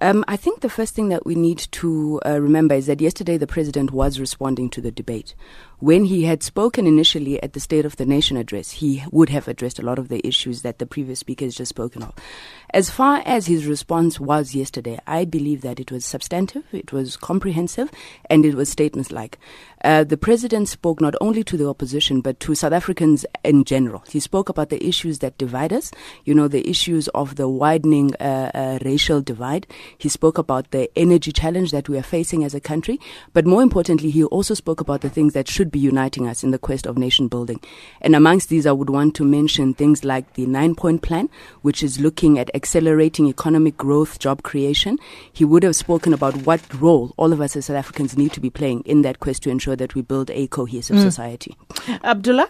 Um, I think the first thing that we need to uh, remember is that yesterday the president was responding to the debate. When he had spoken initially at the State of the Nation address, he would have addressed a lot of the issues that the previous speaker has just spoken of. As far as his response was yesterday, I believe that it was substantive, it was comprehensive, and it was statements like. Uh, the president spoke not only to the opposition, but to South Africans in general. He spoke about the issues that divide us, you know, the issues of the widening uh, uh, racial divide. He spoke about the energy challenge that we are facing as a country. But more importantly, he also spoke about the things that should be uniting us in the quest of nation building. And amongst these, I would want to mention things like the nine point plan, which is looking at accelerating economic growth, job creation. He would have spoken about what role all of us as South Africans need to be playing in that quest to ensure that we build a cohesive mm. society. Abdullah?